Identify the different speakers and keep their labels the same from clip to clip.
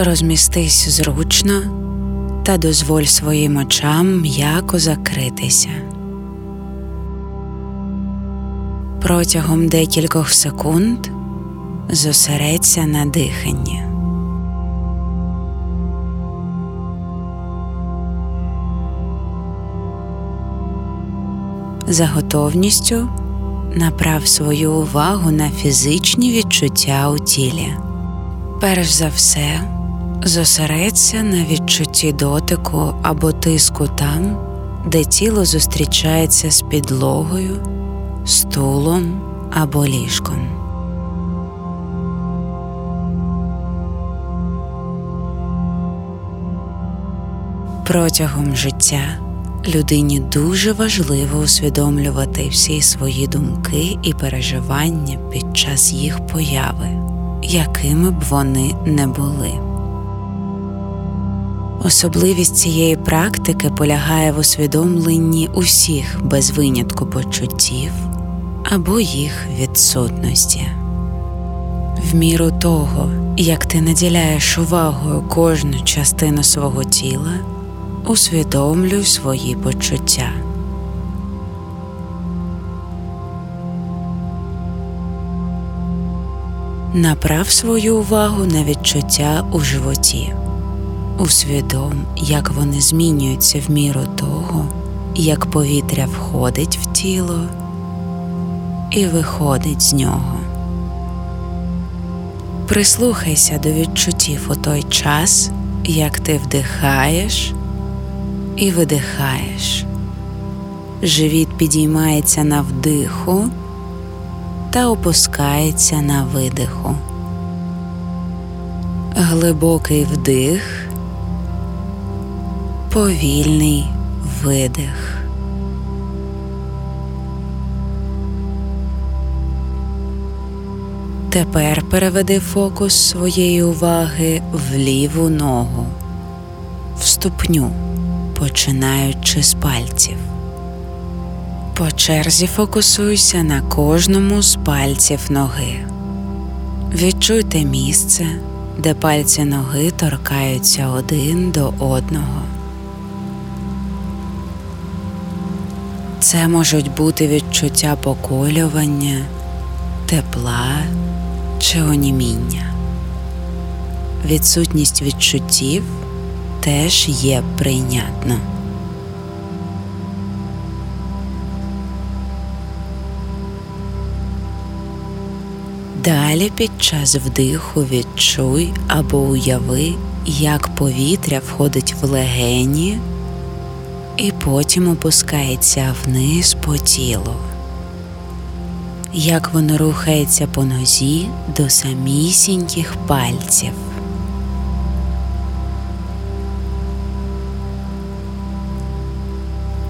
Speaker 1: Розмістись зручно та дозволь своїм очам м'яко закритися. Протягом декількох секунд зосередься на диханні. За готовністю направ свою увагу на фізичні відчуття у тілі. Перш за все, зосередься на відчутті дотику або тиску там, де тіло зустрічається з підлогою, стулом або ліжком. Протягом життя людині дуже важливо усвідомлювати всі свої думки і переживання під час їх появи, якими б вони не були. Особливість цієї практики полягає в усвідомленні усіх без винятку почуттів або їх відсутності. В міру того, як ти наділяєш увагою кожну частину свого тіла усвідомлюй свої почуття. Направ свою увагу на відчуття у животі. Усвідом, як вони змінюються в міру того, як повітря входить в тіло і виходить з нього. Прислухайся до відчуттів у той час, як ти вдихаєш і видихаєш. Живіт підіймається на вдиху та опускається на видиху. Глибокий вдих, повільний видих. Тепер переведи фокус своєї уваги в ліву ногу, в ступню починаючи з пальців. По черзі фокусуйся на кожному з пальців ноги. Відчуйте місце, де пальці ноги торкаються один до одного. Це можуть бути відчуття поколювання, тепла чи оніміння. Відсутність відчуттів теж є прийнятно. Далі під час вдиху відчуй або уяви, як повітря входить в легені і потім опускається вниз по тілу, як воно рухається по нозі до самісіньких пальців.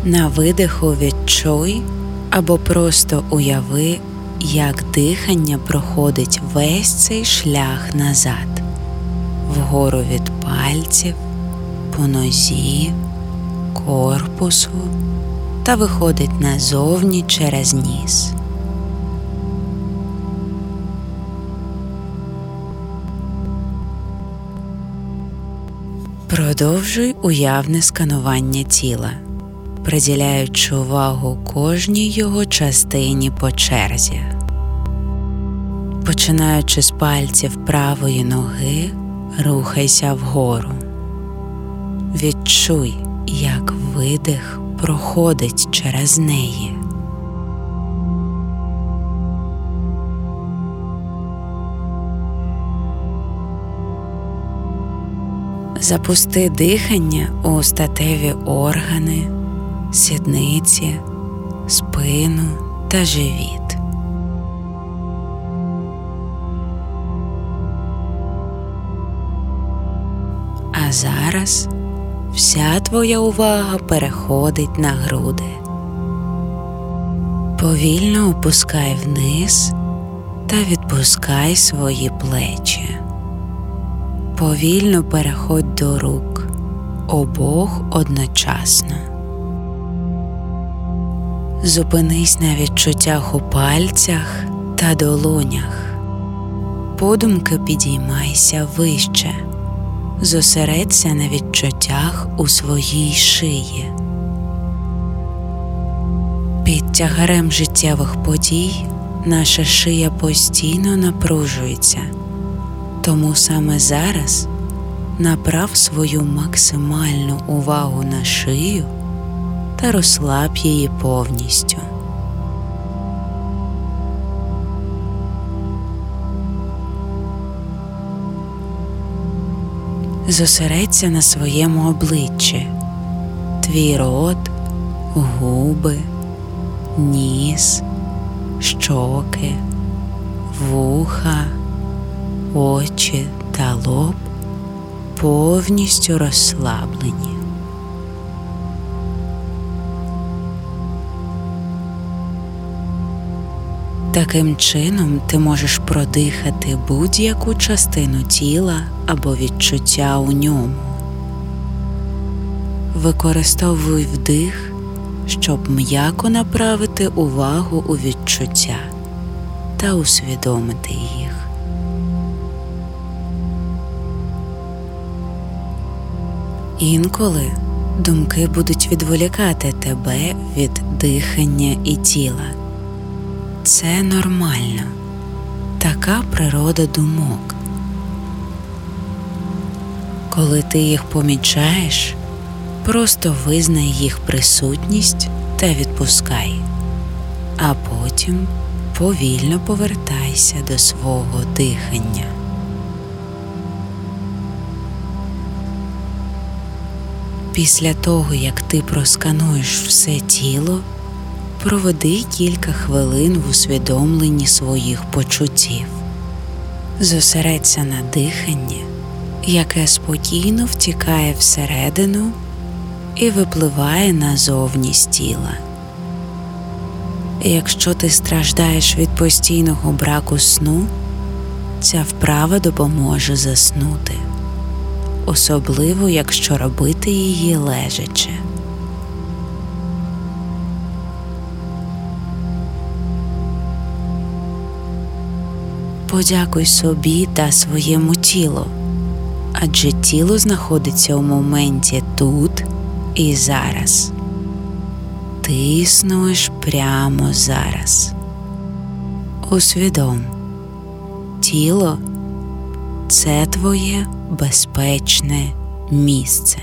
Speaker 1: На видиху відчуй або просто уяви, як дихання проходить весь цей шлях назад, вгору від пальців, по нозі, корпусу та виходить назовні через ніс. Продовжуй уявне сканування тіла приділяючи увагу кожній його частині по черзі. Починаючи з пальців правої ноги, рухайся вгору. Відчуй, як видих проходить через неї. Запусти дихання у статеві органи сідниці, спину та живіт. А зараз вся твоя увага переходить на груди. Повільно опускай вниз та відпускай свої плечі. Повільно переходь до рук обох одночасно. Зупинись на відчуттях у пальцях та долонях. Подумки підіймайся вище, зосередься на відчуттях у своїй шиї. Під тягарем життєвих подій наша шия постійно напружується, тому саме зараз направ свою максимальну увагу на шию та розслаб її повністю. Зосередься на своєму обличчі, твій рот, губи, ніс, щоки, вуха, очі та лоб повністю розслаблені. Таким чином ти можеш продихати будь-яку частину тіла або відчуття у ньому. Використовуй вдих, щоб м'яко направити увагу у відчуття та усвідомити їх. Інколи думки будуть відволікати тебе від дихання і тіла. Це нормально, така природа думок. Коли ти їх помічаєш, просто визнай їх присутність та відпускай, а потім повільно повертайся до свого дихання. Після того, як ти проскануєш все тіло, проведи кілька хвилин в усвідомленні своїх почуттів, зосередься на диханні, яке спокійно втікає всередину і випливає назовні з тіла. Якщо ти страждаєш від постійного браку сну, ця вправа допоможе заснути особливо якщо робити її лежачи. Подякуй собі та своєму тілу, адже тіло знаходиться у моменті тут і зараз. Ти існуєш прямо зараз. Усвідом, тіло це твоє безпечне місце.